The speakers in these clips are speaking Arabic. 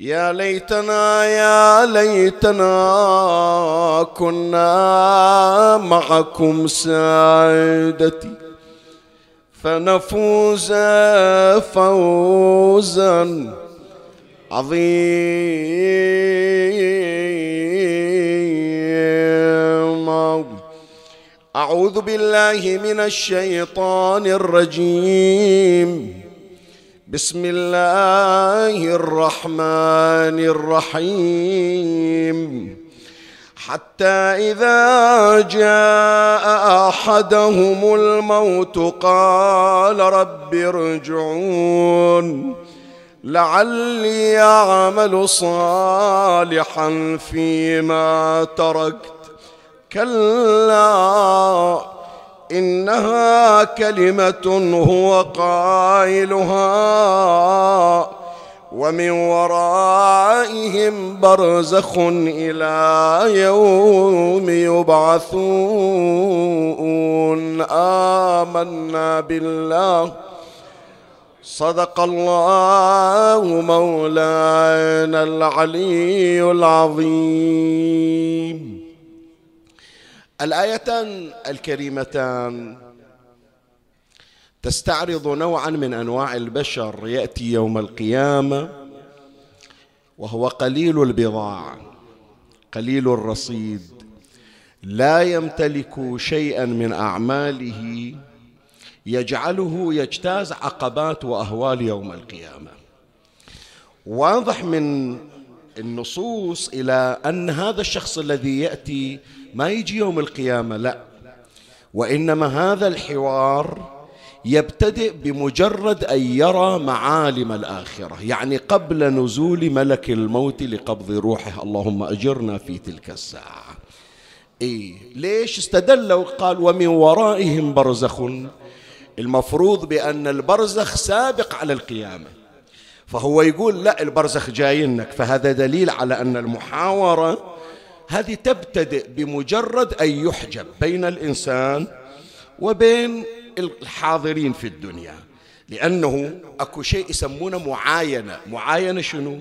يا ليتنا يا ليتنا كنا معكم سعادتي فنفوز فوزا عظيما. أعوذ بالله من الشيطان الرجيم. بسم الله الرحمن الرحيم. حتى إذا جاء أحدهم الموت قال رب ارجعون. لعلي أعمل صالحا فيما تركت. كلا إنها كلمة هو قائلها ومن ورائهم برزخ إلى يوم يبعثون. آمنا بالله. صدق الله مولانا العلي العظيم. الآيتان الكريمتان. تستعرض نوعا من أنواع البشر يأتي يوم القيامة وهو قليل البضاعة قليل الرصيد. لا يمتلك شيئا من أعماله يجعله يجتاز عقبات وأهوال يوم القيامة. واضح من النصوص إلى أن هذا الشخص الذي يأتي ما يجي يوم القيامة؟ لا. وإنما هذا الحوار يبتدئ بمجرد أن يرى معالم الآخرة يعني قبل نزول ملك الموت لقبض روحه. اللهم أجرنا في تلك الساعة. إيه ليش استدلوا قال ومن ورائهم برزخ؟ المفروض بأن البرزخ سابق على القيامة. فهو يقول لا البرزخ جاينك. فهذا دليل على أن المحاورة هذه تبتدئ بمجرد أن يحجب بين الإنسان وبين الحاضرين في الدنيا. لأنه أكو شيء يسمونه معاينة. معاينة شنو؟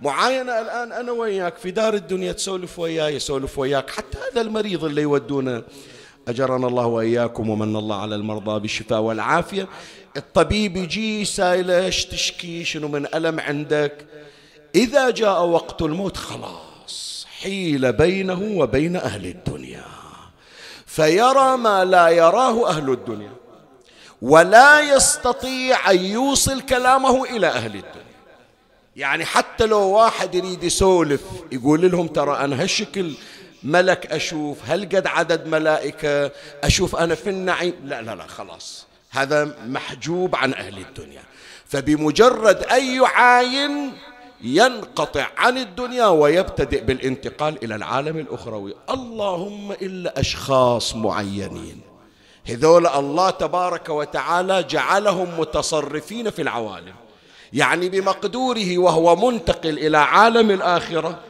معاينة الآن أنا وياك في دار الدنيا تسولف وياي يسولف وياك. حتى هذا المريض اللي يودونه أجرنا الله وإياكم ومن الله على المرضى بالشفاء والعافية. الطبيب يجي سائله إيش تشكي؟ شنو من ألم عندك؟ إذا جاء وقت الموت خلاص. حيل بينه وبين أهل الدنيا. فيرى ما لا يراه أهل الدنيا. ولا يستطيع أن يوصل كلامه إلى أهل الدنيا. يعني حتى لو واحد يريد يسولف يقول لهم ترى أنا هالشكل ملك أشوف هل قد عدد ملائكة؟ أشوف أنا في النعيم. لا لا لا خلاص. هذا محجوب عن أهل الدنيا. فبمجرد أن يعاين ينقطع عن الدنيا ويبتدئ بالانتقال إلى العالم الأخروي. اللهم إلا أشخاص معينين. هذول الله تبارك وتعالى جعلهم متصرفين في العوالم. يعني بمقدوره وهو منتقل إلى عالم الآخرة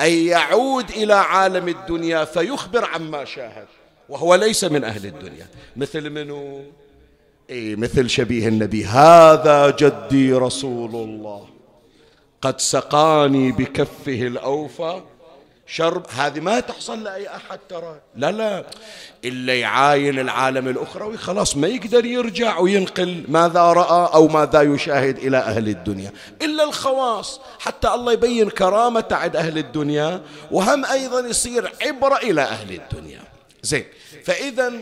أن يعود إلى عالم الدنيا فيخبر عما شاهد وهو ليس من أهل الدنيا. مثل منو؟ إيه مثل شبيه النبي. هذا جدي رسول الله. قد سقاني بكفه الأوفى. شرب. هذه ما تحصل لأي أحد ترى. لا لا. إلا يعاين العالم الأخروي. خلاص ما يقدر يرجع وينقل ماذا رأى أو ماذا يشاهد إلى أهل الدنيا. إلا الخواص. حتى الله يبين كرامة عند أهل الدنيا وهم أيضا يصير عبرة إلى أهل الدنيا. زين. فإذا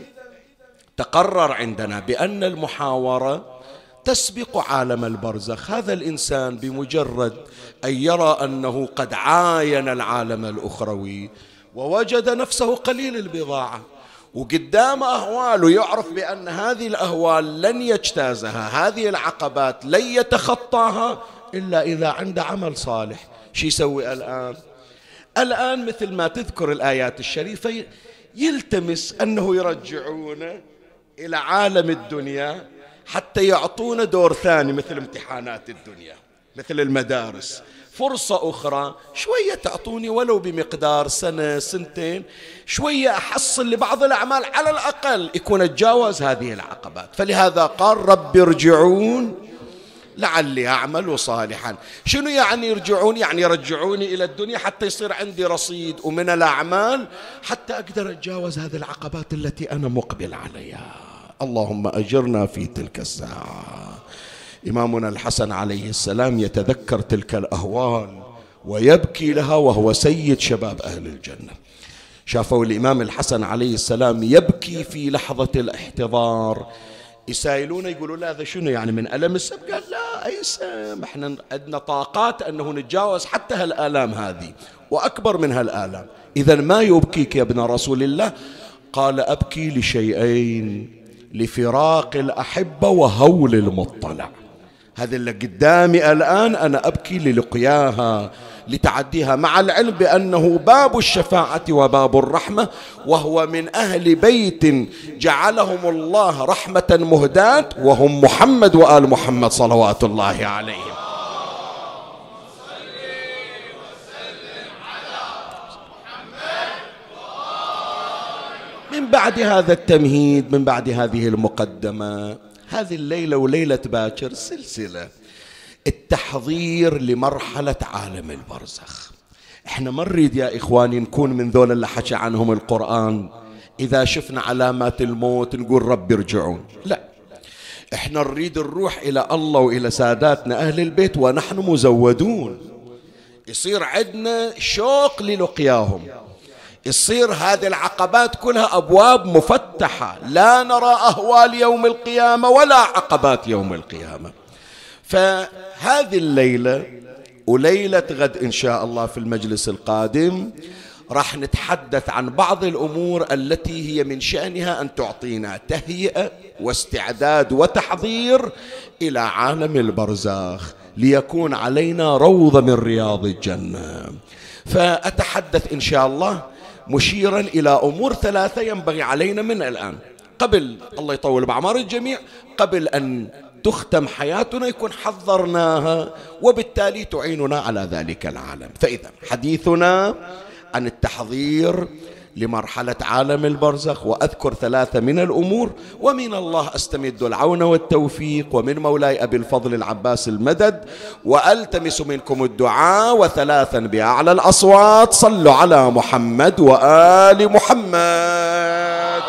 تقرر عندنا بأن المحاورة تسبق عالم البرزخ. هذا الإنسان بمجرد أن يرى أنه قد عاين العالم الأخروي ووجد نفسه قليل البضاعة وقدام أهواله يعرف بأن هذه الأهوال لن يجتازها هذه العقبات لن يتخطاها إلا إذا عنده عمل صالح. شو يسوي الآن؟ الآن مثل ما تذكر الآيات الشريفة يلتمس أنه يرجعونه إلى عالم الدنيا حتى يعطونا دور ثاني مثل امتحانات الدنيا مثل المدارس. فرصة أخرى شوية تعطوني ولو بمقدار سنة سنتين شوية أحصل لبعض الأعمال على الأقل يكون أتجاوز هذه العقبات. فلهذا قال رب ارجعون لعلي أعمل صالحا. شنو يعني يرجعون؟ يعني يرجعوني إلى الدنيا حتى يصير عندي رصيد ومن الأعمال حتى أقدر أتجاوز هذه العقبات التي أنا مقبل عليها. اللهم أجرنا في تلك الساعة. إمامنا الحسن عليه السلام يتذكر تلك الأهوال ويبكي لها وهو سيد شباب أهل الجنة. شافوا الإمام الحسن عليه السلام يبكي في لحظة الاحتضار. يسائلون يقولوا لا هذا شنو يعني من ألم السب قال لا أي سم إحنا عندنا طاقات أنه نتجاوز حتى هالآلام هذه وأكبر من هالآلام. إذا ما يبكيك يا ابن رسول الله؟ قال أبكي لشيئين. لفراق الأحبة وهول المطلع. هذا اللي قدامي الآن أنا أبكي للقياها لتعديها مع العلم بأنه باب الشفاعة وباب الرحمة وهو من أهل بيت جعلهم الله رحمة مهداة وهم محمد وآل محمد صلوات الله عليهم. من بعد هذا التمهيد من بعد هذه المقدمة هذه الليلة وليلة باكر سلسلة التحضير لمرحلة عالم البرزخ. إحنا ما نريد يا إخواني نكون من ذول اللي حكى عنهم القرآن. إذا شفنا علامات الموت نقول رب ارجعون لا. إحنا نريد نروح إلى الله وإلى ساداتنا أهل البيت ونحن مزودون. يصير عندنا شوق للقياهم. يصير هذه العقبات كلها أبواب مفتحة. لا نرى أهوال يوم القيامة ولا عقبات يوم القيامة. فهذه الليلة وليلة غد إن شاء الله في المجلس القادم راح نتحدث عن بعض الأمور التي هي من شأنها أن تعطينا تهيئة واستعداد وتحضير إلى عالم البرزاخ ليكون علينا روضة من رياض الجنة. فأتحدث إن شاء الله مشيرا إلى أمور ثلاثة ينبغي علينا من الآن. قبل الله يطول بعمر الجميع قبل أن تختم حياتنا يكون حضرناها وبالتالي تعيننا على ذلك العالم. فإذا حديثنا عن التحضير لمرحلة عالم البرزخ وأذكر ثلاثة من الأمور. ومن الله أستمد العون والتوفيق. ومن مولاي أبي الفضل العباس المدد. وألتمس منكم الدعاء. وثلاثا بأعلى الأصوات. صلوا على محمد وآل محمد.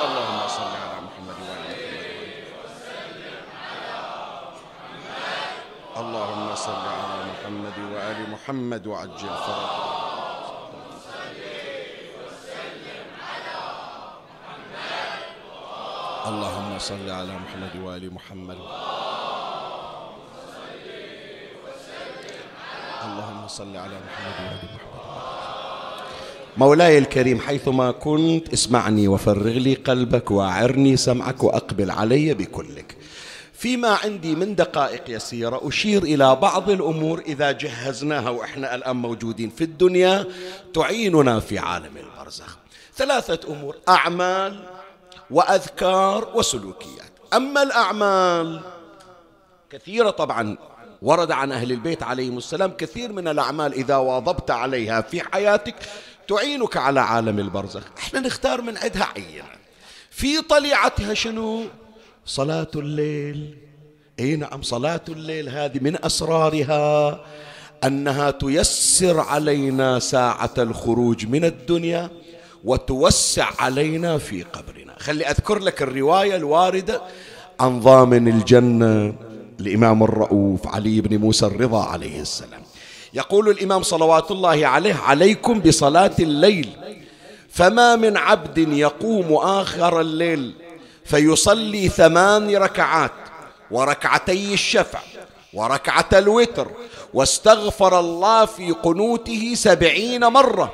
اللهم صل على محمد وآل محمد. وعجل فرجه. اللهم صل على محمد وآل محمد. اللهم صل على محمد وآل محمد. مولاي الكريم حيثما كنت اسمعني وفرغ لي قلبك وأعرني سمعك وأقبل علي بكلك. فيما عندي من دقائق يسيرة أشير إلى بعض الأمور إذا جهزناها وإحنا الآن موجودين في الدنيا تعيننا في عالم البرزخ. ثلاثة أمور أعمال وأذكار وسلوكيات. أما الأعمال كثيرة طبعا ورد عن أهل البيت عليهم السلام كثير من الأعمال إذا واظبت عليها في حياتك تعينك على عالم البرزخ. إحنا نختار من عندها عينة. في طليعتها شنو؟ صلاة الليل. أي نعم صلاة الليل هذه من أسرارها أنها تيسر علينا ساعة الخروج من الدنيا وتوسع علينا في قبرنا. خلي أذكر لك الرواية الواردة عن ضامن الجنة الامام الرؤوف علي بن موسى الرضا عليه السلام. يقول الإمام صلوات الله عليه عليكم بصلاة الليل فما من عبد يقوم آخر الليل فيصلي ثمان ركعات وركعتي الشفع وركعة الوتر واستغفر الله في قنوته سبعين مرة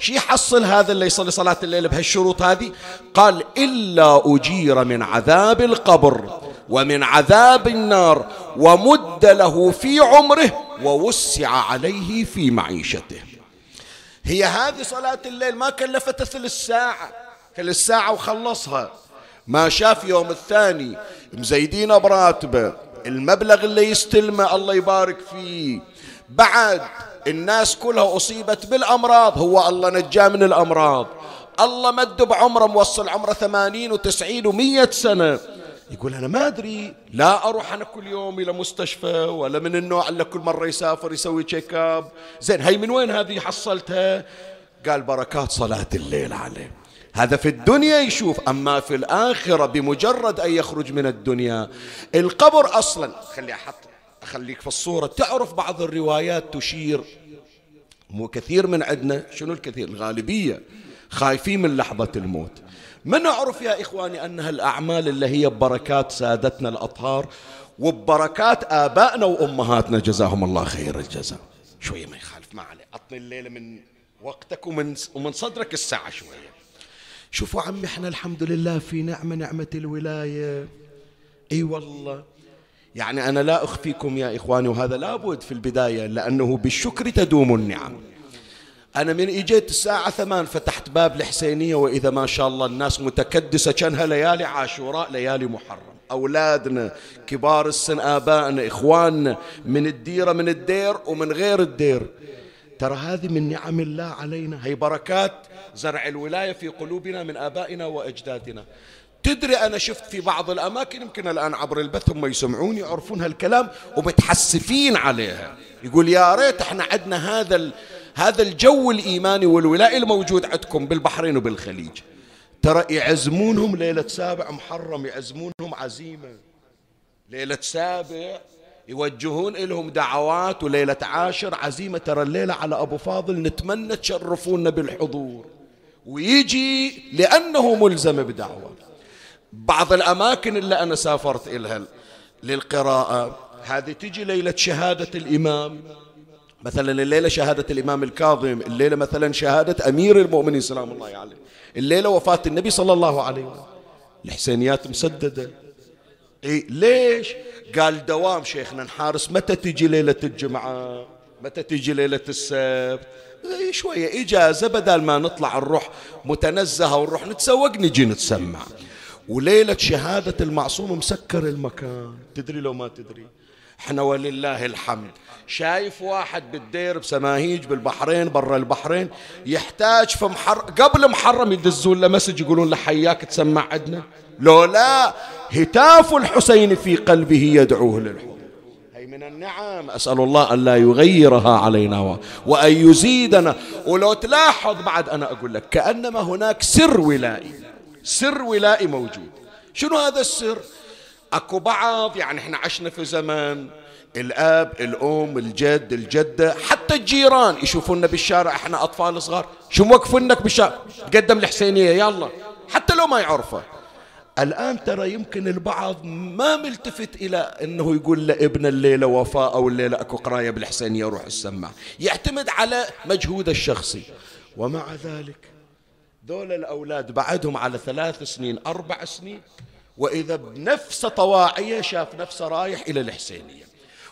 شي يحصل هذا اللي يصلي صلاة الليل بهالشروط هذه؟ قال إلا أجير من عذاب القبر ومن عذاب النار ومد له في عمره ووسع عليه في معيشته. هي هذه صلاة الليل ما كلفته ثلث ساعة ثلث ساعة وخلصها. ما شاف يوم الثاني مزيدين براتبه المبلغ اللي يستلمه الله يبارك فيه. بعد الناس كلها أصيبت بالأمراض. هو الله نجاه من الأمراض. الله مد بعمره موصل عمره ثمانين وتسعين ومية سنة. يقول أنا ما أدري. لا أروح أنا كل يوم إلى مستشفى ولا من النوع اللي كل مرة يسافر يسوي تشيك اب زين هي من وين هذه حصلتها؟ قال بركات صلاة الليل عليه. هذا في الدنيا يشوف أما في الآخرة بمجرد أن يخرج من الدنيا. القبر أصلا خلي أحط أخليك في الصورة. تعرف بعض الروايات تشير مو كثير من عندنا شنو الكثير؟ الغالبية خايفين من لحظة الموت. ما نعرف يا إخواني أنها الأعمال اللي هي ببركات سادتنا الأطهار وببركات آبائنا وأمهاتنا؟ جزاهم الله خير الجزاء. شوية ما يخالف ما عليه. عطني الليلة من وقتك ومن, ومن صدرك الساعة شوية. شوفوا عمي إحنا الحمد لله في نعمة نعمة الولاية. إي والله. يعني أنا لا أخفيكم يا إخواني وهذا لابد في البداية لأنه بالشكر تدوم النعم. أنا من إجيت الساعة ثمان فتحت باب الحسينية وإذا ما شاء الله الناس متكدسة كانها ليالي عاشوراء ليالي محرم. أولادنا كبار السن آبائنا إخواننا من الديرة من الدير ومن غير الدير. ترى هذه من نعم الله علينا هي بركات زرع الولاية في قلوبنا من آبائنا وأجدادنا. تدري أنا شفت في بعض الأماكن يمكن الآن عبر البث هم يسمعون يعرفون هالكلام ومتحسفين عليها. يقول يا ريت إحنا عندنا هذا هذا الجو الإيماني والولائي الموجود عندكم بالبحرين وبالخليج. ترى يعزمونهم ليلة سابع محرم يعزمونهم عزيمة. ليلة سابع يوجهون لهم دعوات وليلة عاشر عزيمة. ترى الليلة على أبو فاضل نتمنى تشرفونا بالحضور. ويجي لأنه ملزم بدعوة. بعض الأماكن اللي أنا سافرت إلها للقراءة. هذه تجي ليلة شهادة الإمام. مثلا الليلة شهادة الإمام الكاظم. الليلة مثلا شهادة أمير المؤمنين سلام الله عليه. الليلة وفاة النبي صلى الله عليه وسلم. الحسينيات مسددة. إيه ليش؟ قال دوام شيخنا نحارس متى تجي ليلة الجمعة؟ متى تجي ليلة السبت؟ إيه شوية إجازة بدل ما نطلع نروح متنزهة ونروح نتسوق نجي نتسمع. وليلة شهادة المعصوم مسكر المكان. تدري لو ما تدري. إحنا ولله الحمد. شايف واحد بالدير بسماهيج بالبحرين برا البحرين يحتاج في محر قبل محرم يدزون له مسج يقولون له حياك تسمع عندنا لو لا هتاف الحسين في قلبه يدعوه للحضور هي من النعم. أسأل الله أن لا يغيرها علينا وأن يزيدنا. ولو تلاحظ بعد أنا أقول لك كأنما هناك سر ولائي. سر ولائي موجود. شنو هذا السر؟ أكو بعض يعني إحنا عشنا في زمان الآب الأم الجد الجدة حتى الجيران يشوفونا بالشارع إحنا أطفال صغار. شو موقفنك بالشارع؟ تقدم الحسينية يلا. حتى لو ما يعرفه الآن ترى يمكن البعض ما ملتفت إلى أنه يقول لابن الليلة وفاء أو الليلة أكو قراية بالحسينية روح السماع. يعتمد على مجهوده الشخصي. ومع ذلك دول الأولاد بعدهم على ثلاث سنين أربع سنين وإذا بنفس طواعية شاف نفسه رايح إلى الحسينية.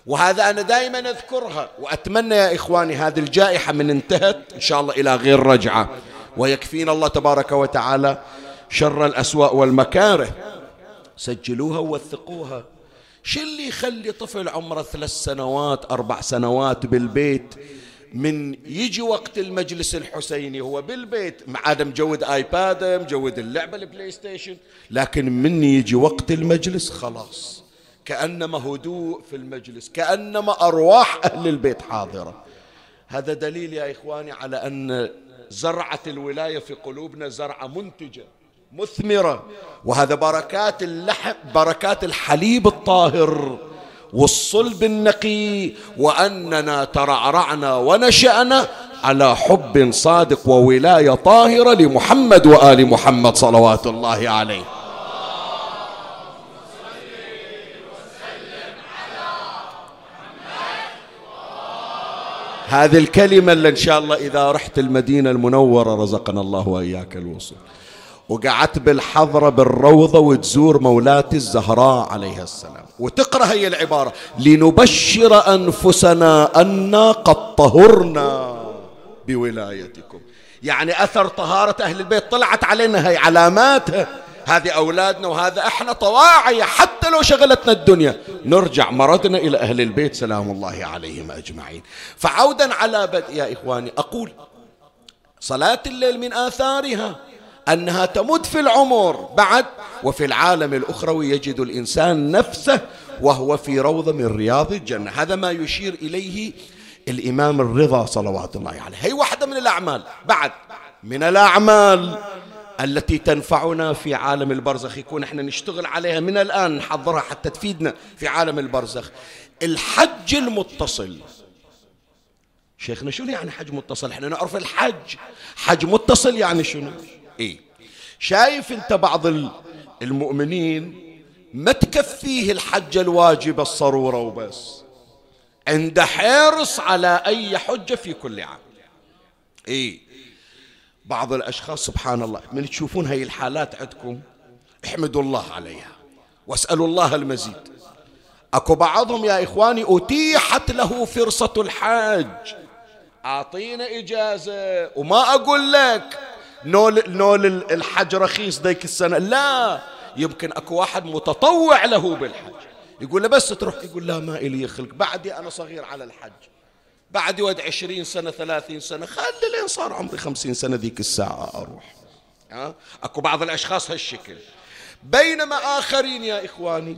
وهذا أنا دائما أذكرها وأتمنى يا إخواني هذه الجائحة من انتهت إن شاء الله إلى غير رجعة. ويكفينا الله تبارك وتعالى شر الأسواء والمكاره. سجلوها ووثقوها. شو اللي يخلي طفل عمره ثلاث سنوات أربع سنوات بالبيت من يجي وقت المجلس الحسيني هو بالبيت عاد موجود iPad موجود اللعبة ال PlayStation. لكن من يجي وقت المجلس؟ خلاص. كأنما هدوء في المجلس كأنما أرواح أهل البيت حاضرة. هذا دليل يا إخواني على أن زرعة الولاية في قلوبنا زرعة منتجة مثمرة. وهذا بركات اللحم بركات الحليب الطاهر. والصلب النقي وأننا ترعرعنا ونشأنا على حب صادق وولاية طاهرة لمحمد وآل محمد صلوات الله عليه. هذه الكلمة اللي إن شاء الله إذا رحت المدينة المنورة رزقنا الله وإياك الوصول. وقعدت بالحضرة بالروضة وتزور مولاتي الزهراء عليها السلام. وتقرأ هي العبارة لنبشر أنفسنا أنا قد طهرنا بولايتكم. يعني أثر طهارة أهل البيت طلعت علينا هي علاماتها هذه أولادنا وهذا إحنا طواعية حتى لو شغلتنا الدنيا. نرجع مردنا إلى أهل البيت سلام الله عليهم أجمعين. فعودا على بدء يا إخواني أقول صلاة الليل من آثارها. أنها تمد في العمر بعد وفي العالم الأخروي يجد الإنسان نفسه وهو في روضة من رياض الجنة. هذا ما يشير إليه الإمام الرضا صلوات الله عليه. هي واحدة من الأعمال. بعد من الأعمال التي تنفعنا في عالم البرزخ يكون إحنا نشتغل عليها من الآن نحضرها حتى تفيدنا في عالم البرزخ. الحج المتصل. شيخنا شنو يعني حج متصل؟ إحنا نعرف الحج. حج متصل يعني شنو؟ إيه؟ شايف أنت بعض المؤمنين ما تكفيه الحجة الواجبة الصرورة وبس. عنده حرص على أي حجة في كل عام. إيه؟ بعض الأشخاص سبحان الله من تشوفون هاي الحالات عندكم احمدوا الله عليها واسألوا الله المزيد. أكو بعضهم يا إخواني أتيحت له فرصة الحاج أعطينا إجازة وما أقول لك نول, نول الحج رخيص ذيك السنة. لا يمكن أكو واحد متطوع له بالحج. يقول له بس تروح يقول لا ما إلي خلق. بعدي أنا صغير على الحج. بعد ود عشرين سنة ثلاثين سنة. خلي لين صار عمري خمسين سنة ذيك الساعة أروح. ها؟ أكو بعض الأشخاص هالشكل. بينما آخرين يا إخواني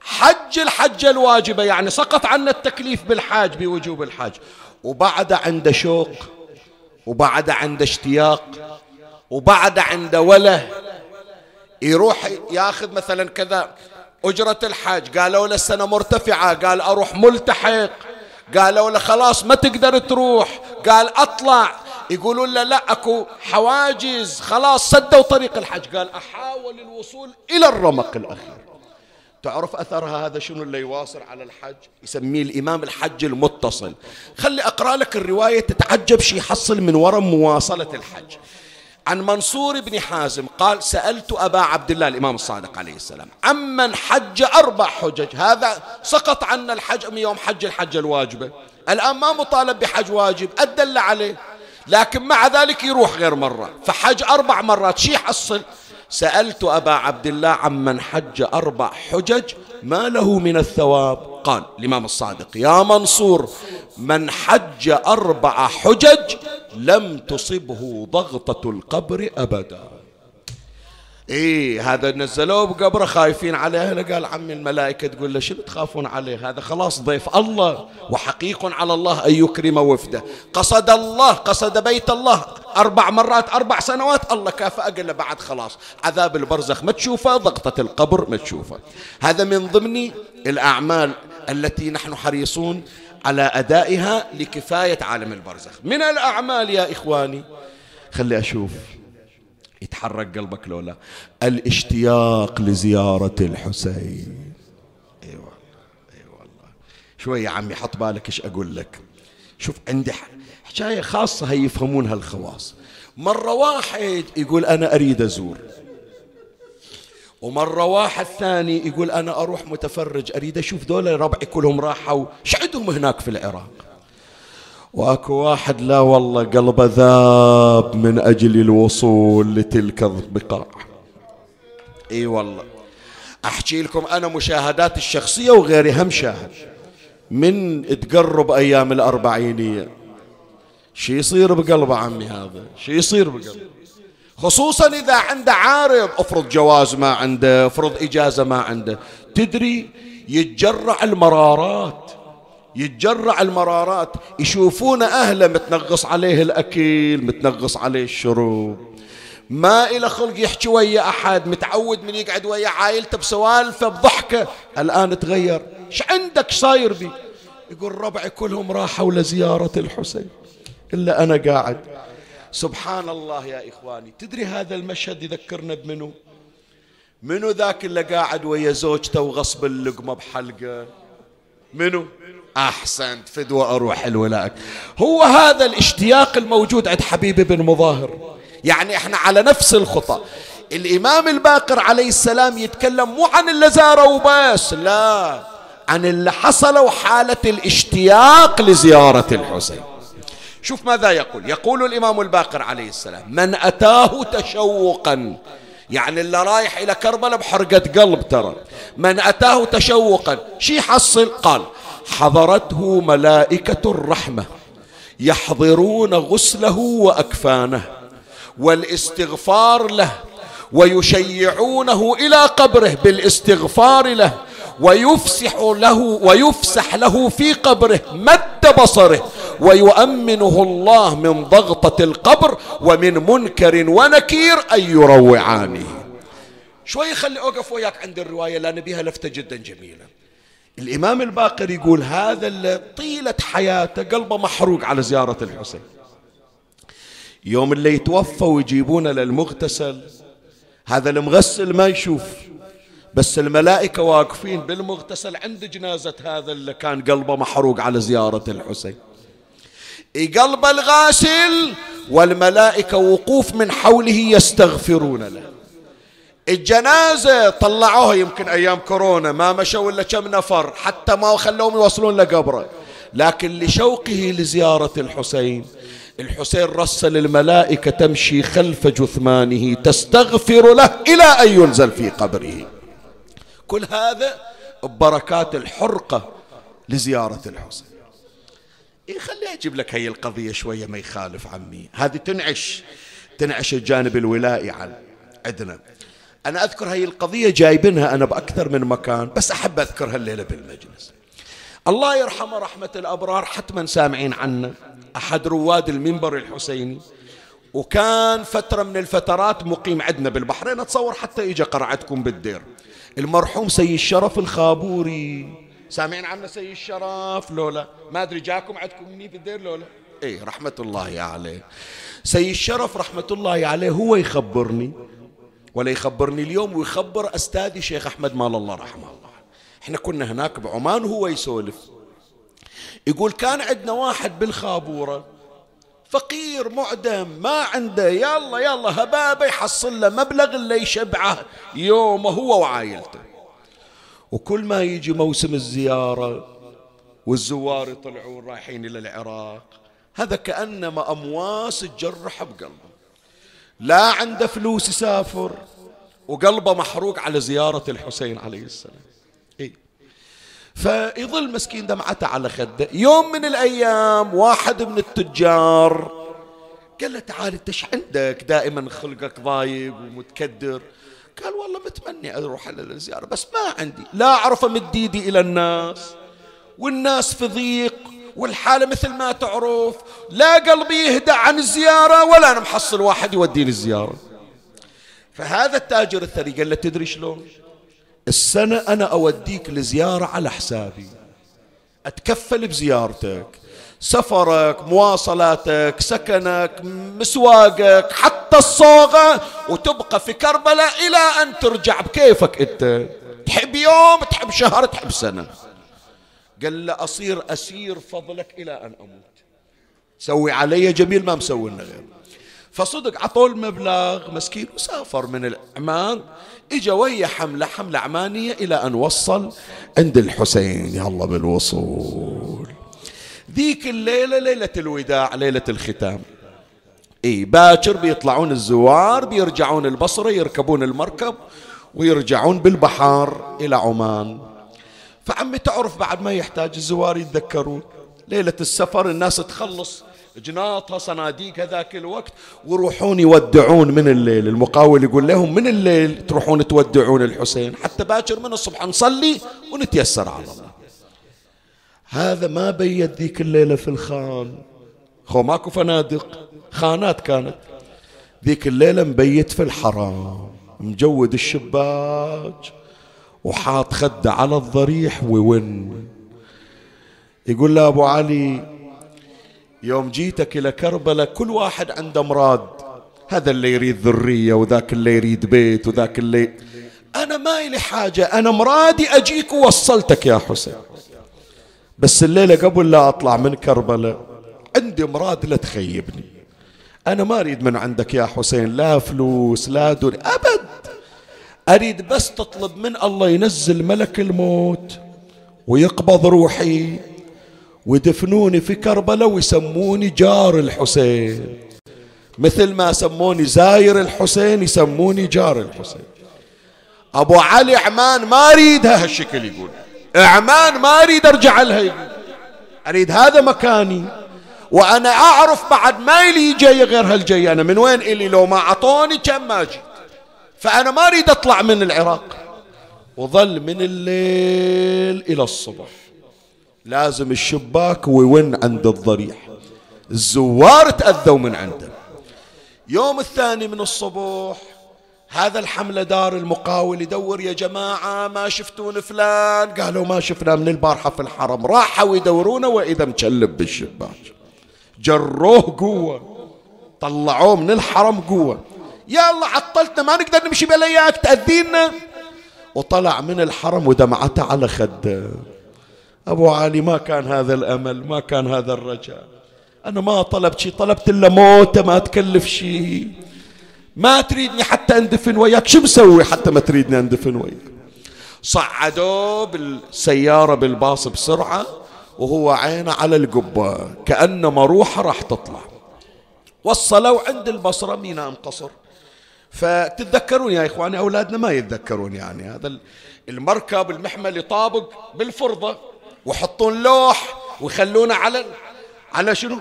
حج الحجة الواجبة يعني سقط عنا التكليف بالحاج بوجوب الحاج. وبعد عنده شوق وبعد عنده اشتياق وبعد عنده وله يروح ياخذ مثلا كذا أجرة الحاج. قالوا له السنة مرتفعة. قال أروح ملتحق. قالوا له خلاص ما تقدر تروح. قال أطلع. يقولون له لا أكو حواجز. خلاص سدوا طريق الحج قال أحاول الوصول إلى الرمق الأخير. تعرف أثرها هذا شنو اللي يواصل على الحج يسميه الإمام الحج المتصل. خلي أقرأ لك الرواية تتعجب شي يحصل من وراء مواصلة الحج عن منصور بن حازم قال سألت أبا عبد الله الإمام الصادق عليه السلام عمن حج أربع حجج. هذا سقط عنا الحج من يوم حج الحج الواجبة. الآن ما مطالب بحج واجب أدل عليه. لكن مع ذلك يروح غير مرة. فحج أربع مرات شي يحصل سألت أبا عبد الله عمن حج أربع حجج ما له من الثواب؟ قال الإمام الصادق يا منصور من حج أربع حجج لم تصبه ضغطة القبر أبدا. إيه هذا نزلوه بقبره خايفين عليه. قال عمي الملائكة تقول له شنو تخافون عليه؟ هذا خلاص ضيف الله وحقيق على الله أن يكرم وفده. قصد الله قصد بيت الله. أربع مرات أربع سنوات الله كافأ قال له بعد خلاص. عذاب البرزخ ما تشوفه ضغطة القبر ما تشوفه. هذا من ضمن الأعمال التي نحن حريصون على أدائها لكفاية عالم البرزخ. من الأعمال يا إخواني خلي أشوف. يتحرك قلبك لولا. الاشتياق لزيارة الحسين. اي أيوة والله اي أيوة والله. شوي يا عمي حط بالك إيش أقول لك. شوف عندي حكاية خاصة هي يفهمونها الخواص مرة واحد يقول أنا أريد أزور. ومرة واحد ثاني يقول أنا أروح متفرج أريد أشوف دول ربعي كلهم راحوا إيش عندهم هناك في العراق؟ وأكو واحد لا والله قلبه ذاب من أجل الوصول لتلك البقاع. إي والله. أحكي لكم أنا مشاهداتي الشخصية وغيري هم شاهد. من تقرب أيام الأربعينية. شي يصير بقلبه عمي هذا؟ شي يصير بقلبه خصوصا إذا عنده عارض افرض جواز ما عنده افرض إجازة ما عنده. تدري يتجرع المرارات يتجرع المرارات. يشوفون أهله متنغص عليه الأكل متنغص عليه الشرب ما إلى خلق يحكي ويا أحد متعود من يقعد ويا عائلته بسوالفه بضحكة. الآن تغير. إيش عندك صاير بي؟ يقول ربعي كلهم راحوا لزيارة الحسين. إلا أنا قاعد. سبحان الله يا إخواني. تدري هذا المشهد يذكرنا بمنو؟ منو ذاك اللي قاعد ويا زوجته وغصب اللقمة بحلقة؟ منو؟ أحسنت فدوة أروح الولاك هو هذا الاشتياق الموجود عند حبيبي بن مظاهر. يعني إحنا على نفس الخطى الإمام الباقر عليه السلام يتكلم مو عن اللي زاروا بس لا عن اللي حصلوا حالة الاشتياق لزيارة الحسين. شوف ماذا يقول. يقول الإمام الباقر عليه السلام من أتاه تشوقا. يعني اللي رايح إلى كربلاء بحرقة قلب ترى. من أتاه تشوقا. شي حصل قال حضرته ملائكة الرحمة يحضرون غسله وأكفانه والاستغفار له ويشيعونه إلى قبره بالإستغفار له ويفسح له ويفسح له في قبره مد بصره. ويؤمنه الله من ضغطة القبر ومن منكر ونكير أن يروعانه. شوي خلي أوقف وياك عند الرواية لأن بها لفتة جدا جميلة. الإمام الباقر يقول هذا اللي طيلة حياته قلبه محروق على زيارة الحسين. يوم اللي يتوفى ويجيبونه للمغتسل هذا المغسل ما يشوف. بس الملائكة واقفين بالمغتسل عند جنازة هذا اللي كان قلبه محروق على زيارة الحسين. قلب الغاسل والملائكة وقوف من حوله يستغفرون له. الجنازة طلعوها يمكن أيام كورونا ما مشوا إلا كم نفر حتى ما خلوهم يوصلون لقبره. لكن لشوقه لزيارة الحسين الحسين رسل الملائكة تمشي خلف جثمانه تستغفر له إلى أن ينزل في قبره. كل هذا ببركات الحرقة لزيارة الحسين. إيه خليه أجيب لك هي القضية شوية ما يخالف عمي. هذه تنعش تنعش الجانب الولائي عن عندنا. أنا أذكر هي القضية جايبينها أنا بأكثر من مكان بس أحب أذكرها الليلة بالمجلس. الله يرحمه رحمة الأبرار حتما سامعين عنه أحد رواد المنبر الحسيني. وكان فترة من الفترات مقيم عندنا بالبحرين أتصور حتى إجا قرعتكم بالدير. المرحوم سيد الشرف الخابوري. سامعين عنه سيد الشرف لولا؟ ما أدري جاكم عندكم مني بالدير لولا؟ إيه رحمة الله عليه. سيد الشرف رحمة الله عليه هو يخبرني ولا يخبرني اليوم ويخبر أستاذي شيخ أحمد مال الله رحمه الله. إحنا كنا هناك بعمان وهو يسولف. يقول كان عندنا واحد بالخابورة فقير معدم ما عنده. يلا يلا هبابة يحصل له مبلغ اللي يشبعه. يومه هو وعائلته. وكل ما يجي موسم الزيارة والزوار يطلعون رايحين إلى العراق هذا كأنما أمواس تجرح بقلبه. لا عنده فلوس يسافر وقلبه محروق على زيارة الحسين عليه السلام؟ فيظل مسكين دمعته على خده يوم من الأيام واحد من التجار قال له تعال انت إيش عندك؟ دائما خلقك ضايق ومتكدر. قال والله متمني أروح على الزيارة بس ما عندي. لا أعرف امد ايدي إلى الناس. والناس في ضيق والحالة مثل ما تعرف. لا قلبي يهدى عن الزيارة ولا أنا محصل واحد يوديني الزيارة. فهذا التاجر الثري قال له تدري شلون؟ السنة أنا أوديك لزيارة على حسابي. أتكفل بزيارتك سفرك مواصلاتك سكنك مسواقك حتى الصوغة وتبقى في كربلاء إلى أن ترجع بكيفك أنت. تحب يوم تحب شهر تحب سنة. قال له أصير أسير فضلك إلى أن أموت. سوي علي جميل ما مسوي لنا غير. فصدق عطوا المبلغ. مسكين وسافر من العمان. إجا ويا حملة حملة عمانية إلى أن وصل عند الحسين. يلا بالوصول. ذيك الليلة ليلة الوداع ليلة الختام. إي باكر بيطلعون الزوار بيرجعون البصرة يركبون المركب ويرجعون بالبحر إلى عمان. فعمي تعرف بعد ما يحتاج الزوار يتذكرون؟ ليلة السفر الناس تخلص. جناطها صناديق هذاك الوقت ويروحون يودعون من الليل. المقاول يقول لهم من الليل تروحون تودعون الحسين؟ حتى باكر من الصبح نصلي ونتيسر على الله. هذا ما بيت ذيك الليلة في الخان. خو ماكو فنادق خانات كانت. ذيك الليلة مبيت في الحرام مجود الشباك وحاط خده على الضريح وون يقول له أبو علي يوم جيتك إلى كربلاء كل واحد عنده مراد هذا اللي يريد ذرية وذاك اللي يريد بيت وذاك اللي أنا ما إلي حاجة أنا مرادي أجيك ووصلتك يا حسين. بس الليلة قبل لا أطلع من كربلاء عندي مراد لا تخيبني. أنا ما أريد من عندك يا حسين لا فلوس لا دنيا أبد. أريد بس تطلب من الله ينزل ملك الموت ويقبض روحي. ويدفنوني في كربلاء ويسموني جار الحسين. مثل ما سموني زاير الحسين يسموني جار الحسين. أبو علي عمان ما أريدها هالشكل يقول. عمان ما أريد أرجع لها يقول. أريد هذا مكاني. وأنا أعرف بعد ما إلي جاي غير هالجي أنا من وين إلي؟ لو ما أعطوني كم ما أجي فأنا ما أريد أطلع من العراق. وظل من الليل إلى الصبح. لازم الشباك ويون عند الضريح. الزوار تأذوا من عنده. يوم الثاني من الصبح هذا الحملة دار المقاول يدور يا جماعة ما شفتون فلان؟ قالوا ما شفنا من البارحة في الحرم. راحوا يدورونه وإذا مشلب بالشباك. جروه قوة. طلعوه من الحرم قوة. الله عطلتنا ما نقدر نمشي بلياك تأذينا. وطلع من الحرم ودمعته على خده. أبو علي ما كان هذا الأمل ما كان هذا الرجاء. أنا ما طلبت شيء طلبت إلا موتة ما تكلف شيء. ما تريدني حتى أندفن وياك. شو مسوي حتى ما تريدني أندفن وياك؟ صعدوه بالسيارة بالباص بسرعة وهو عينه على القبة. كأنما روحه راح تطلع. وصلوا عند البصرة ميناء قصر فتتذكرون يا إخواني أولادنا ما يتذكرون يعني. هذا المركب المحمل يطابق بالفرضة. ويحطون لوح ويخلونه على على شنو؟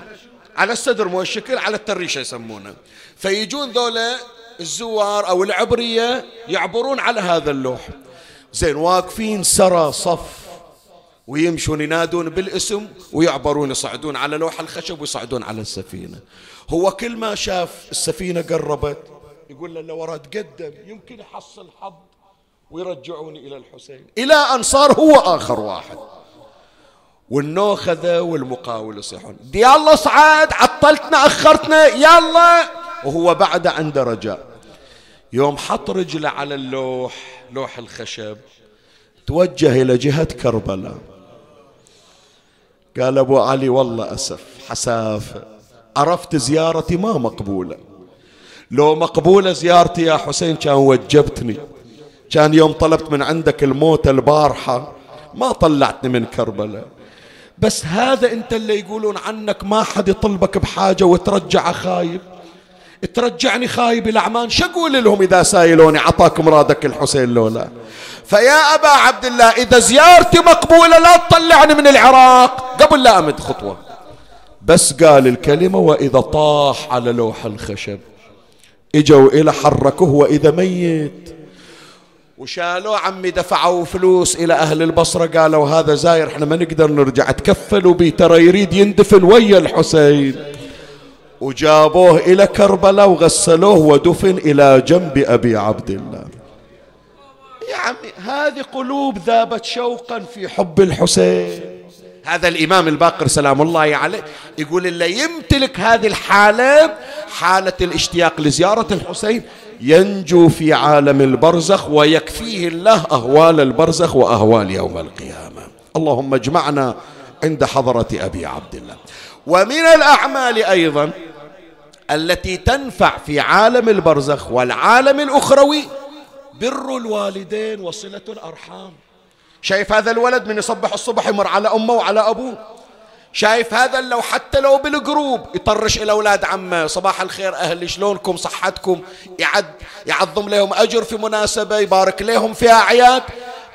على الصدر مو الشكل على التريشة يسمونه. فيجون ذولا الزوار أو العبرية يعبرون على هذا اللوح. زين واقفين سرى صف ويمشون ينادون بالاسم ويعبرون يصعدون على لوح الخشب ويصعدون على السفينة. هو كل ما شاف السفينة قربت يقول له لو تقدم يمكن يحصل حظ ويرجعوني إلى الحسين. إلى أن صار هو آخر واحد. والنوخذة والمقاول يصيحون. يلا اصعد عطلتنا أخرتنا يلا. وهو بعد عنده رجاء. يوم حط رجله على اللوح لوح الخشب توجه إلى جهة كربلاء. قال أبو علي والله أسف حسافة عرفت زيارتي ما مقبولة. لو مقبولة زيارتي يا حسين كان وجبتني. كان يوم طلبت من عندك الموت البارحة ما طلعتني من كربلاء. بس هذا انت اللي يقولون عنك ما حد يطلبك بحاجة وترجع خايب. ترجعني خايب الأعمان شو أقول لهم إذا سايلوني عطاك مرادك الحسين لولا. فيا أبا عبد الله إذا زيارتي مقبولة لا تطلعني من العراق. قبل لا أمد خطوة. بس قال الكلمة وإذا طاح على لوح الخشب. إجوا إلى حركوه وإذا ميت وشالوه عمي دفعوا فلوس إلى أهل البصرة قالوا هذا زاير إحنا ما نقدر نرجع تكفلوا بي ترى يريد يندفن ويا الحسين. وجابوه إلى كربلاء وغسلوه ودفن إلى جنب أبي عبد الله. يا عمي هذه قلوب ذابت شوقا في حب الحسين. هذا الإمام الباقر سلام الله عليه يقول اللي يمتلك هذه الحالة حالة الاشتياق لزيارة الحسين ينجو في عالم البرزخ ويكفيه الله أهوال البرزخ وأهوال يوم القيامة. اللهم اجمعنا عند حضرة أبي عبد الله. ومن الأعمال أيضا التي تنفع في عالم البرزخ والعالم الأخروي بر الوالدين وصلة الأرحام. شايف هذا الولد من يصبح الصبح يمر على أمه وعلى أبوه. شايف هذا لو حتى لو بالجروب يطرش إلى أولاد عمه. صباح الخير أهلي شلونكم؟ صحتكم؟ يعد يعظم لهم أجر في مناسبة يبارك لهم في أعياد.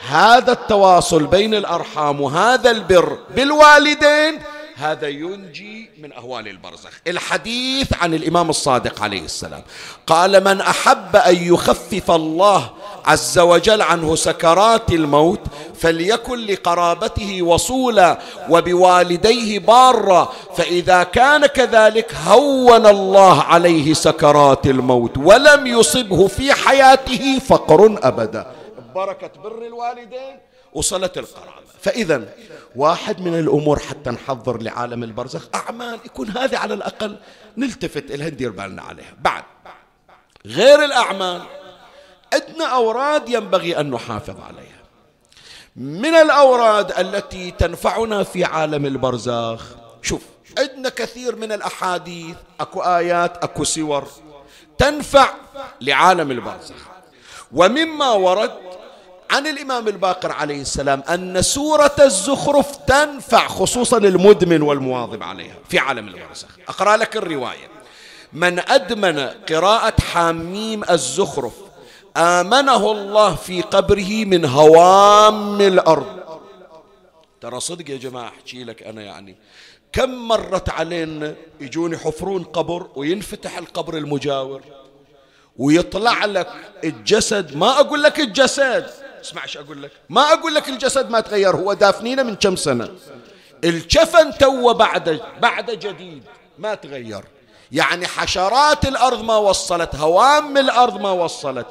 هذا التواصل بين الأرحام وهذا البر بالوالدين هذا ينجي من أهوال البرزخ. الحديث عن الإمام الصادق عليه السلام. قال من أحب أن يخفف الله عز وجل عنه سكرات الموت فليكن لقرابته وصولا وبوالديه بارا فإذا كان كذلك هون الله عليه سكرات الموت ولم يصبه في حياته فقر أبدا. بركة بر الوالدين وصلت القرابة. فإذا واحد من الأمور حتى نحضر لعالم البرزخ أعمال يكون هذه على الأقل نلتفت إلها ندير بالنا عليها. بعد غير الأعمال عندنا أوراد ينبغي أن نحافظ عليها. من الأوراد التي تنفعنا في عالم البرزخ شوف عندنا كثير من الأحاديث أكو آيات أكو سور تنفع لعالم البرزخ. ومما ورد عن الإمام الباقر عليه السلام أن سورة الزخرف تنفع خصوصا المدمن والمواظب عليها في عالم البرزخ. أقرأ لك الرواية. من أدمن قراءة حاميم الزخرف آمنه الله في قبره من هوام الأرض. ترى صدق يا جماعة أحكي لك أنا يعني. كم مرت علينا يجون يحفرون قبر وينفتح القبر المجاور ويطلع لك الجسد. ما أقول لك الجسد اسمع إيش أقول لك. ما أقول لك الجسد ما تغير هو دافنينه من كم سنة. الكفن تو بعد بعد جديد ما تغير. يعني حشرات الأرض ما وصلت هوام الأرض ما وصلت.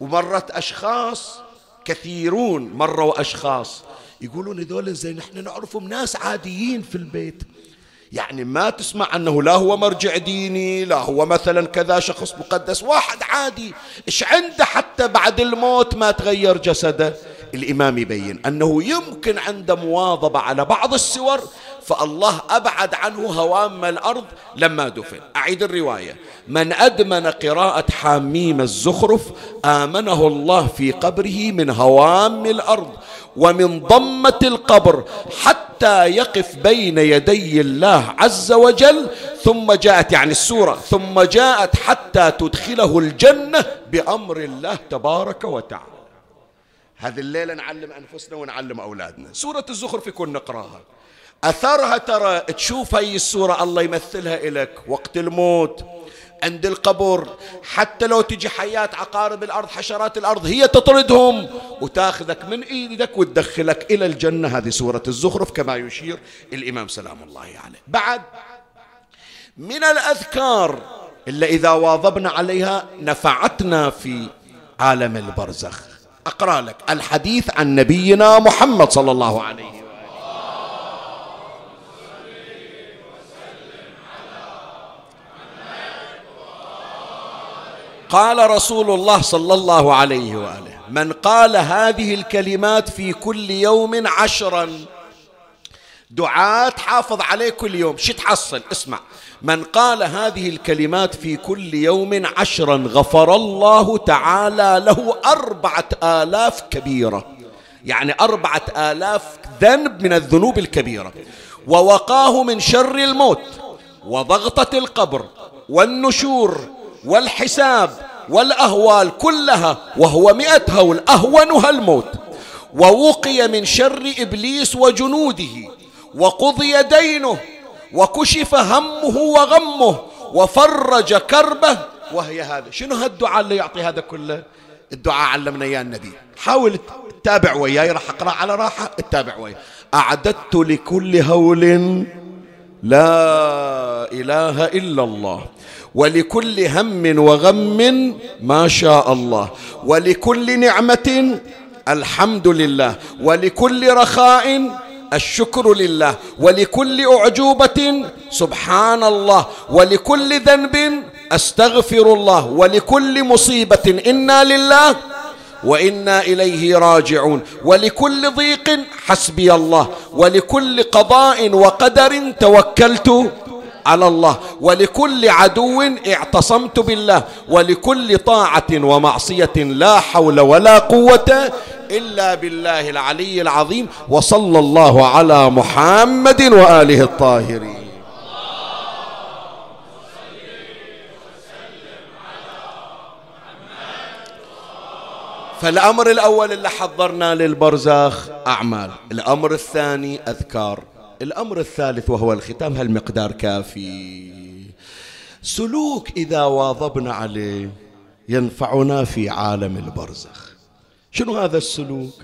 ومرت أشخاص كثيرون مروا أشخاص. يقولون هذول زي نحن نعرفهم ناس عاديين في البيت. يعني ما تسمع أنه لا هو مرجع ديني لا هو مثلا كذا شخص مقدس واحد عادي. إيش عنده حتى بعد الموت ما تغير جسده؟ الإمام يبين أنه يمكن عنده مواظبة على بعض السور فالله أبعد عنه هوام الأرض لما دفن. أعيد الرواية. من أدمن قراءة حاميم الزخرف آمنه الله في قبره من هوام الأرض ومن ضمة القبر حتى يقف بين يدي الله عز وجل ثم جاءت يعني السورة ثم جاءت حتى تدخله الجنة بأمر الله تبارك وتعالى. هذه الليلة نعلم أنفسنا ونعلم أولادنا. سورة الزخرف يكون نقراها. أثرها ترى تشوف هاي السورة الله يمثلها إلك. وقت الموت عند القبر حتى لو تجي حياة عقارب الأرض حشرات الأرض هي تطردهم. وتاخذك من إيدك وتدخلك إلى الجنة. هذه سورة الزخرف كما يشير الإمام سلام الله عليه. بعد من الأذكار إلا إذا واظبنا عليها نفعتنا في عالم البرزخ. أقرأ لك الحديث عن نبينا محمد صلى الله عليه وسلم قال رسول الله صلى الله عليه وآله من قال هذه الكلمات في كل يوم عشرا دعاء تحافظ عليه كل يوم. شو تحصل؟ اسمع. من قال هذه الكلمات في كل يوم عشرا غفر الله تعالى له أربعة آلاف كبيرة. يعني أربعة آلاف ذنب من الذنوب الكبيرة. ووقاه من شر الموت وضغطة القبر والنشور والحساب والأهوال كلها وهو مئة هول أهونها الموت. ووقي من شر إبليس وجنوده. وقضي دينه وكشف همه وغمه وفرج كربه وهي هذا شنو هالدعاء اللي يعطي هذا كله؟ الدعاء علمنا إياه النبي. حاول تتابع وياي راح أقرأ على راحة اتابع وياي. أعددت لكل هول لا إله إلا الله ولكل هم وغم ما شاء الله ولكل نعمة الحمد لله ولكل رخاء الشكر لله ولكل أعجوبة سبحان الله ولكل ذنب أستغفر الله ولكل مصيبة إنا لله وإنا إليه راجعون ولكل ضيق حسبي الله ولكل قضاء وقدر توكلت على الله ولكل عدو اعتصمت بالله ولكل طاعة ومعصية لا حول ولا قوة إلا بالله العلي العظيم وصلى الله على محمد وآله الطاهرين. فالأمر الأول اللي حضرنا للبرزاخ أعمال الأمر الثاني أذكار الأمر الثالث وهو الختام هالمقدار كافي؟ سلوك إذا واظبنا عليه ينفعنا في عالم البرزخ. شنو هذا السلوك؟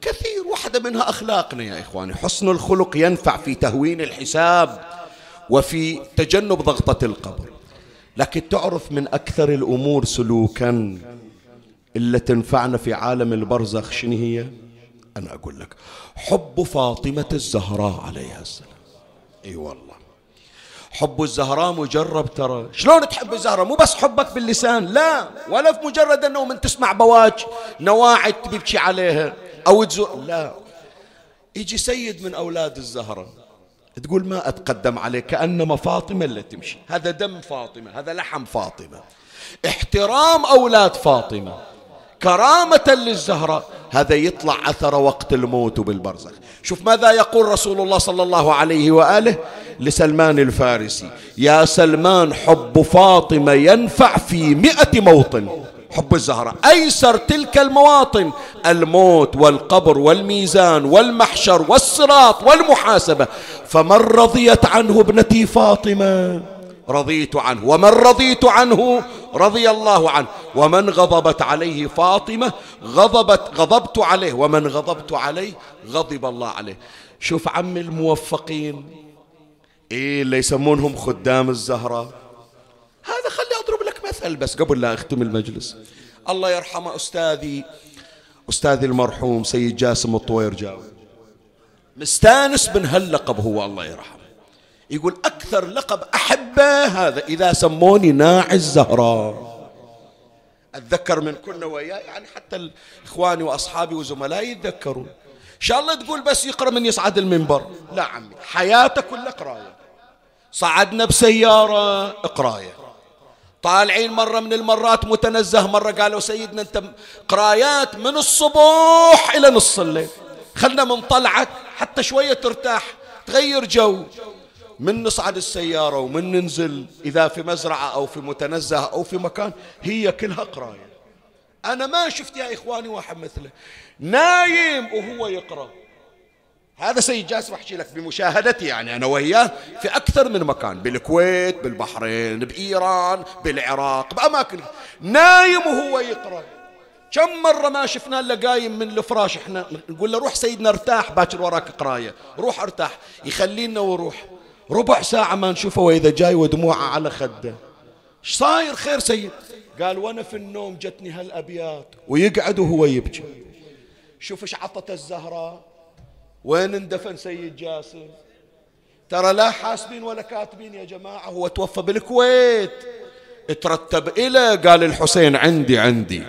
كثير واحدة منها أخلاقنا يا إخواني. حسن الخلق ينفع في تهوين الحساب وفي تجنب ضغطة القبر. لكن تعرف من أكثر الأمور سلوكا إلا تنفعنا في عالم البرزخ شنو هي؟ أنا أقول لك حب فاطمة الزهراء عليها السلام. إي أيوة والله. حب الزهراء مجرب ترى. شلون تحب الزهراء؟ مو بس حبك باللسان لا. ولا في مجرد انه من تسمع بواج نواعد تبكي عليها أو تزور لا. يجي سيد من أولاد الزهراء تقول ما أتقدم عليه كأنما فاطمة اللي تمشي. هذا دم فاطمة هذا لحم فاطمة. احترام أولاد فاطمة. كرامة للزهرة هذا يطلع أثر وقت الموت بالبرزخ. شوف ماذا يقول رسول الله صلى الله عليه وآله لسلمان الفارسي. يا سلمان حب فاطمة ينفع في مئة موطن. حب الزهرة أيسر تلك المواطن. الموت والقبر والميزان والمحشر والصراط والمحاسبة. فمن رضيت عنه ابنتي فاطمة؟ رضيت عنه. ومن رضيت عنه؟ رضي الله عنه. ومن غضبت عليه فاطمة؟ غضبت غضبت عليه. ومن غضبت عليه غضب الله عليه. شوف عم الموفقين. إيه اللي يسمونهم خدام الزهرة؟ هذا خلي أضرب لك مثل بس قبل لا أختم المجلس. الله يرحمه أستاذي أستاذي المرحوم سيد جاسم الطوير جاوي مستانس من هاللقب هو الله يرحمه. يقول أكثر لقب أحبه هذا إذا سموني ناعي الزهراء أتذكر من كنا وياه يعني حتى إخواني وأصحابي وزملائي يتذكرون. إن شاء الله تقول بس يقرأ من يصعد المنبر. لا عمي حياته كلها قراية. صعدنا بسيارة قراية. طالعين مرة من المرات متنزه مرة قالوا سيدنا أنت قرايات من الصبح إلى نص الليل. خلنا من طلعك حتى شوية ترتاح تغير جو. من نصعد السيارة ومن ننزل إذا في مزرعة أو في متنزه أو في مكان هي كلها قراية. أنا ما شفت يا إخواني واحد مثله. نايم وهو يقرأ. هذا سيد جاسم أحكي لك بمشاهدتي يعني أنا وياه في أكثر من مكان بالكويت بالبحرين بإيران بالعراق بأماكن. نايم وهو يقرأ. كم مرة ما شفنا إلا قايم من الفراش إحنا نقول له روح سيدنا ارتاح باكر وراك قراية. روح ارتاح يخلينا وروح. ربع ساعة ما نشوفه وإذا جاي ودموعه على خده. إيش صاير خير سيد؟ قال وأنا في النوم جتني هالأبيات. ويقعد وهو يبكي. شوف إيش عطت الزهراء. وين اندفن سيد جاسم؟ ترى لا حاسبين ولا كاتبين يا جماعة هو توفى بالكويت. ترتب إلى قال الحسين عندي عندي.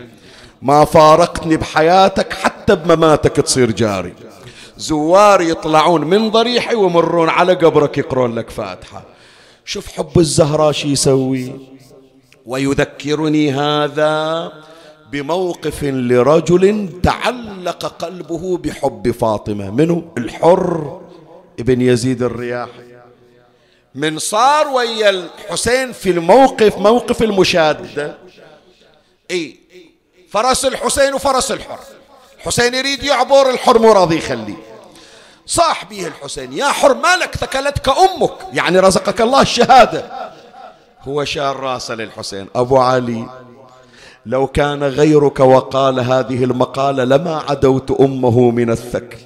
ما فارقتني بحياتك حتى بمماتك تصير جاري. زوار يطلعون من ضريحي ويمرون على قبرك يقرون لك فاتحة. شوف حب الزهراء شي يسوي. ويذكرني هذا بموقف لرجل تعلق قلبه بحب فاطمة. منه الحر ابن يزيد الرياحي من صار ويا الحسين في الموقف موقف المشادة اي فرس الحسين وفرس الحر. الحسين يريد يعبر الحر مو راضي يخليه. صاح به الحسين يا حر مالك ثكلتك أمك؟ يعني رزقك الله الشهادة. هو شار راسه للحسين. أبو علي لو كان غيرك وقال هذه المقالة لما عدوت أمه من الثكل.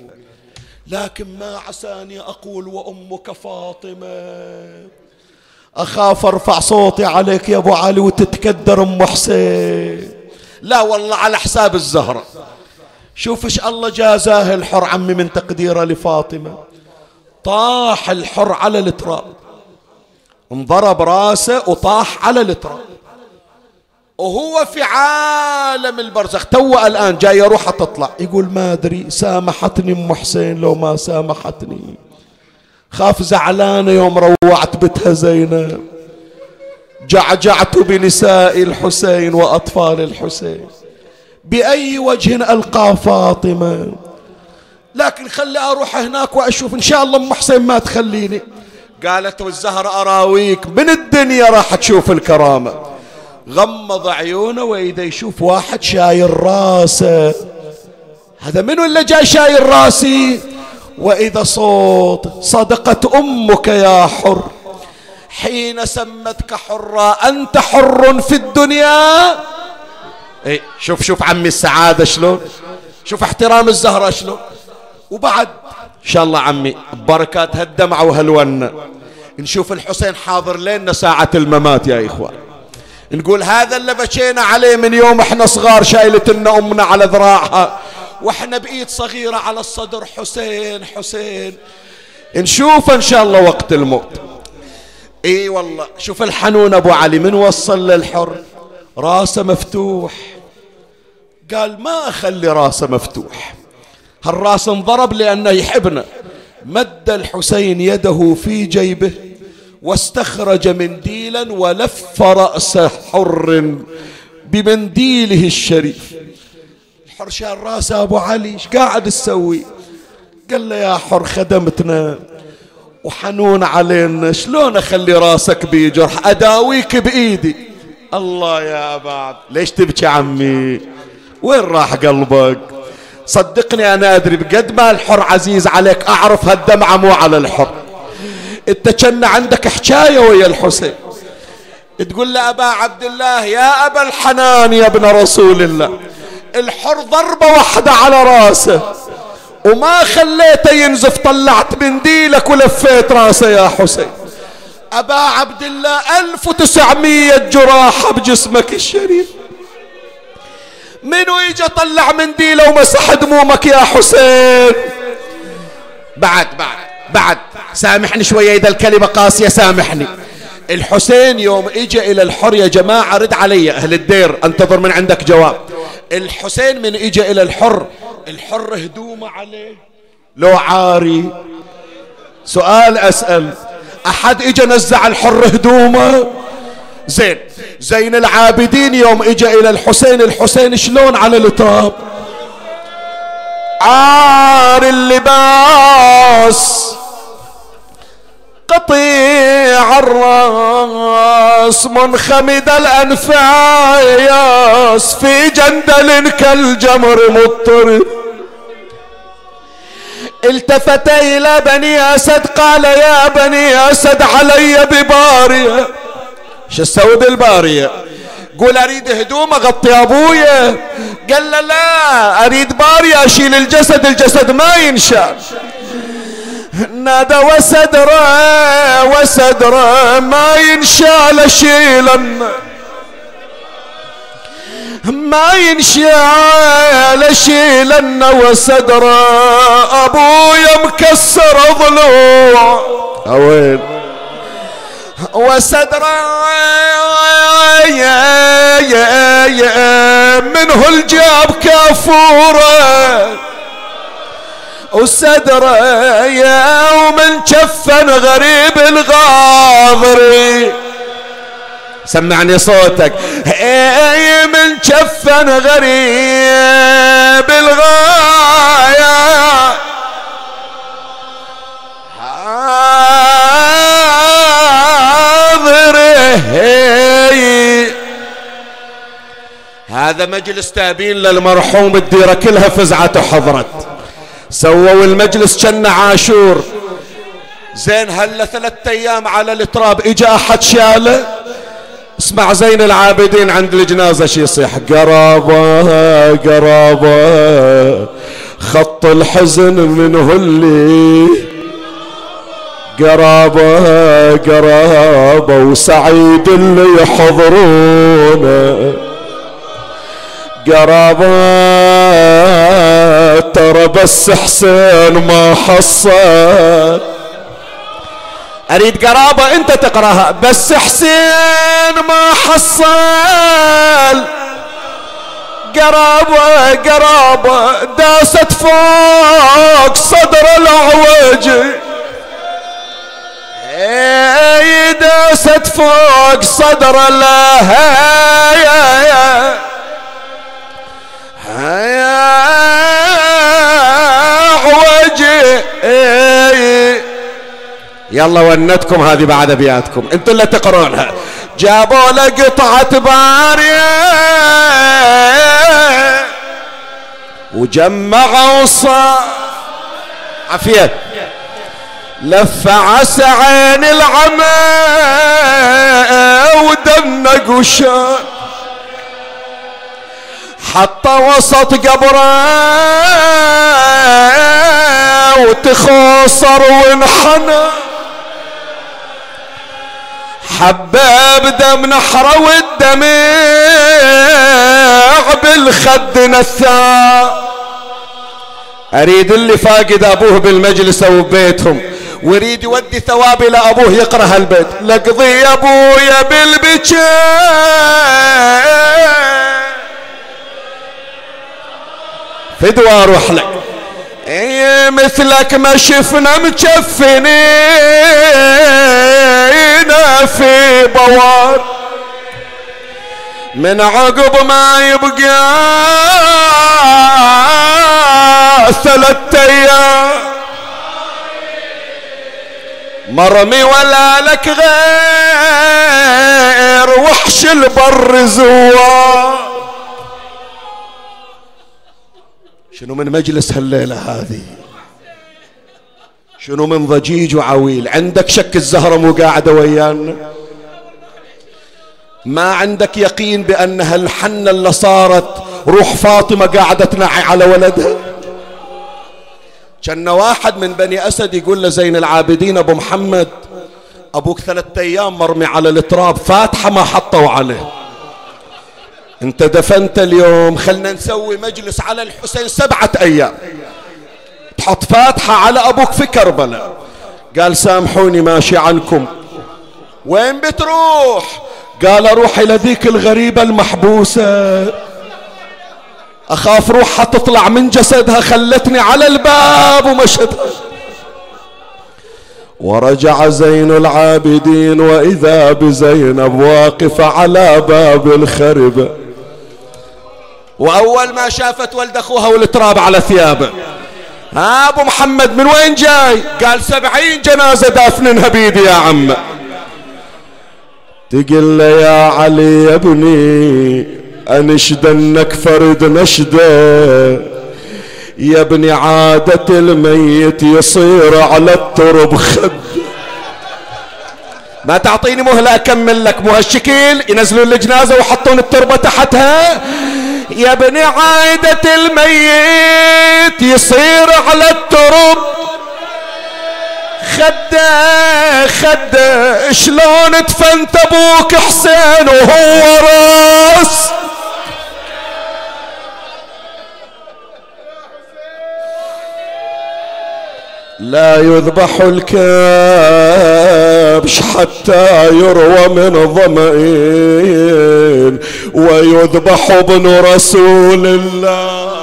لكن ما عساني أقول وأمك فاطمة. أخاف أرفع صوتي عليك يا أبو علي وتتكدر أم حسين. لا والله على حساب الزهرة. شوف إيش الله جازاه الحر عمي من تقديره لفاطمة. طاح الحر على التراب. انضرب راسه وطاح على التراب. وهو في عالم البرزخ. تو الآن جاي روحه تطلع. يقول ما أدري سامحتني أم حسين لو ما سامحتني. خاف زعلانة يوم روعت بتها زينب جعجعت بنساء الحسين وأطفال الحسين. بأي وجه ألقى فاطمة. لكن خلي أروح هناك وأشوف. إن شاء الله أم حسين ما تخليني. قالت والزهر أراويك. من الدنيا راح تشوف الكرامة. غمض عيونه وإذا يشوف واحد شايل راسه. هذا منو اللي جاي شايل راسي؟ وإذا صوت صدقت أمك يا حر. حين سمتك حرا أنت حر في الدنيا؟ إيه شوف شوف عمي السعادة شلون؟ شوف احترام الزهرة شلون؟ وبعد إن شاء الله عمي بركات هالدمعة وهالونة. نشوف الحسين حاضر لنا ساعة الممات يا إخوان. نقول هذا اللي بكينا عليه من يوم إحنا صغار شايلة لنا أمنا على ذراعها. وإحنا بإيد صغيرة على الصدر. حسين حسين. نشوفه إن شاء الله وقت الموت. إي والله. شوف الحنون أبو علي. من وصل للحر؟ راسه مفتوح. قال ما أخلي راسه مفتوح. هالراس انضرب لأنه يحبنا. مد الحسين يده في جيبه. واستخرج منديلا ولف رأس حر بمنديله الشريف. الحر شال راسه أبو علي إيش قاعد تسوي؟ قال له يا حر خدمتنا. وحنون علينا شلون أخلي رأسك بجرح أداويك بإيدي. الله يا بعد. ليش تبكي عمي؟ وين راح قلبك؟ صدقني أنا أدري بقد ما الحر عزيز عليك أعرف هالدمعة مو على الحر. انت كان عندك حكاية ويا الحسين. تقول له أبا عبد الله يا أبا الحنان يا ابن رسول الله الحر ضربة واحدة على رأسه وما خليته ينزف طلعت منديلك ولفيت رأسه يا حسين. أبا عبد الله ألف وتسعمية جراحة بجسمك الشريف. منو يجي طلع منديله ومسح دمومك يا حسين؟ بعد بعد. بعد. سامحني شوية إذا الكلمة قاسية سامحني. الحسين يوم اجى إلى الحر يا جماعة رد علي أهل الدير أنتظر من عندك جواب. الحسين من اجى إلى الحر الحر هدومه عليه. لو عاري. سؤال أسأل. أحد اجى نزع الحر هدومه؟ زين. زين العابدين يوم اجى إلى الحسين الحسين شلون على التراب عار اللباس. الراس منخمد الأنفاس في جندل كالجمر مضطرب التفت إلى بني أسد قال يا بني أسد علي ببارية شو أسوي بالبارية قول أريد هدوم أغطي ابويا قال لا أريد بارية أشيل الجسد الجسد ما ينشال نادى وسدره وسدره ما ينشال اشيلن ما ينشال اشيلن وسدره ابويا مكسر ضلوع أوين. وسدره يا يا يا منه الجاب كافورة. وصدره ومن كفن غريب الغاضري سمعني صوتك. أي من كفن غريب الغاية؟ هذا مجلس تابين للمرحوم الديرة كلها فزعته حضرت. سووا المجلس كأن عاشور. زين هلا ثلاثة أيام على التراب إجا أحد شاله اسمع زين العابدين عند الجنازة شي يصيح. قرابة قرابة خط الحزن منه اللي. قرابة قرابة وسعيد اللي يحضرونه. قرابات ترى بس حسين ما حصل. أريد قرابة أنت تقرأها. بس حسين ما حصل. قرابة قرابة داست فوق صدر العوج. اي داست فوق صدر الهيا يلا ونتكم هذه بعد أبياتكم. أنتوا اللي تقرونها. جابوا له قطعة بارية وجمعوا صار عافية. لف عسى عين العمى ودمق وشان حط وسط قبره وتخوصر وانحنى. حباب دم نحره والدمع بالخد نثار أريد اللي فاقد أبوه بالمجلس أو ببيتهم ويريد يودي ثواب إلى أبوه يقرأ البيت لقضي أبويا بالبكاء. فدوى أروح لك اي مثلك ما شفنا مكفنين في بوار. من عقب ما يبقى ثلاثة أيام. مرمي ولا لك غير وحش البر زوار. شنو من مجلس هالليلة هذه؟ شنو من ضجيج وعويل؟ عندك شك الزهرة مو قاعدة ويانا؟ ما عندك يقين بأن هالحنة اللي صارت روح فاطمة قاعدة تنعي على ولدها؟ كان واحد من بني أسد يقول لزين العابدين أبو محمد أبوك ثلاثة أيام مرمي على التراب فاتحة ما حطوا عليه. انت دفنت اليوم خلنا نسوي مجلس على الحسين سبعة أيام. تحط فاتحة على أبوك في كربلاء. قال سامحوني ماشي عنكم. وين بتروح؟ قال أروح إلى ذيك الغريبة المحبوسة. أخاف روحها تطلع من جسدها خلتني على الباب ومشتها ورجع زين العابدين وإذا بزينب واقفة على باب الخربة. وأول ما شافت ولد أخوها والتراب على ثيابه ها أبو محمد من وين جاي؟ قال سبعين جنازة دافنينها بيدي يا عم. تقل له يا علي يا ابني أنشدنك فرد نشده. يا ابني عادة الميت يصير على الترب خد. ما تعطيني مهلة أكمل لك مو هالشكل ينزلون الجنازة ويحطون التربة تحتها. يا ابن عايدة الميت يصير على الترب خدة خدة شلون دفنت أبوك حسين وهو راس؟ لا يذبح الكبش حتى يروى من ظمئين ويذبح ابن رسول الله.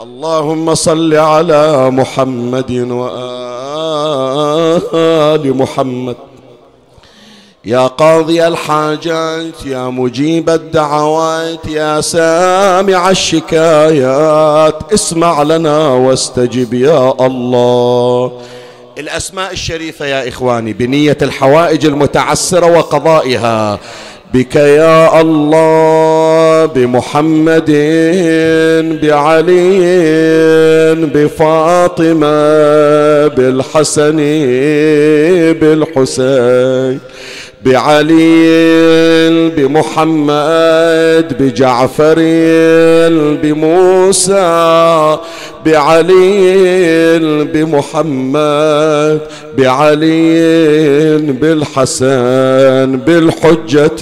اللهم صل على محمد وآل محمد. يا قاضي الحاجات يا مجيب الدعوات يا سامع الشكايات اسمع لنا واستجب يا الله. الأسماء الشريفة يا إخواني بنية الحوائج المتعسرة وقضائها بك يا الله بمحمد بعلي بفاطمة بالحسن بالحسين. بعلي بمحمد بجعفر بموسى بعلي بمحمد بعلي بالحسن بالحجة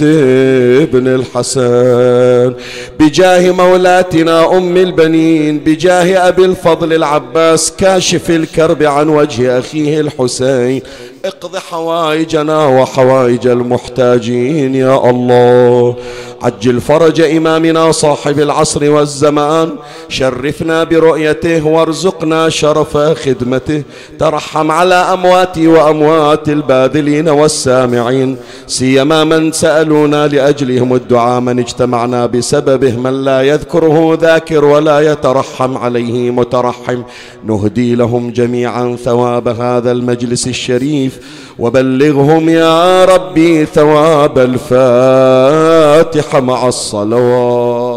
ابن الحسن. بجاه مولاتنا أم البنين بجاه أبي الفضل العباس كاشف الكرب عن وجه أخيه الحسين. اقض حوائجنا وحوائج المحتاجين يا الله. عجل فرج إمامنا صاحب العصر والزمان. شرفنا برؤيته وارزقنا شرف خدمته. ترحم على أمواتي وأموات الباذلين والسامعين. سيما من سألونا لأجلهم الدعاء من اجتمعنا بسببه من لا يذكره ذاكر ولا يترحم عليه مترحم. نهدي لهم جميعا ثواب هذا المجلس الشريف. وبلغهم يا ربي ثواب الفاتحة مع الصلوات.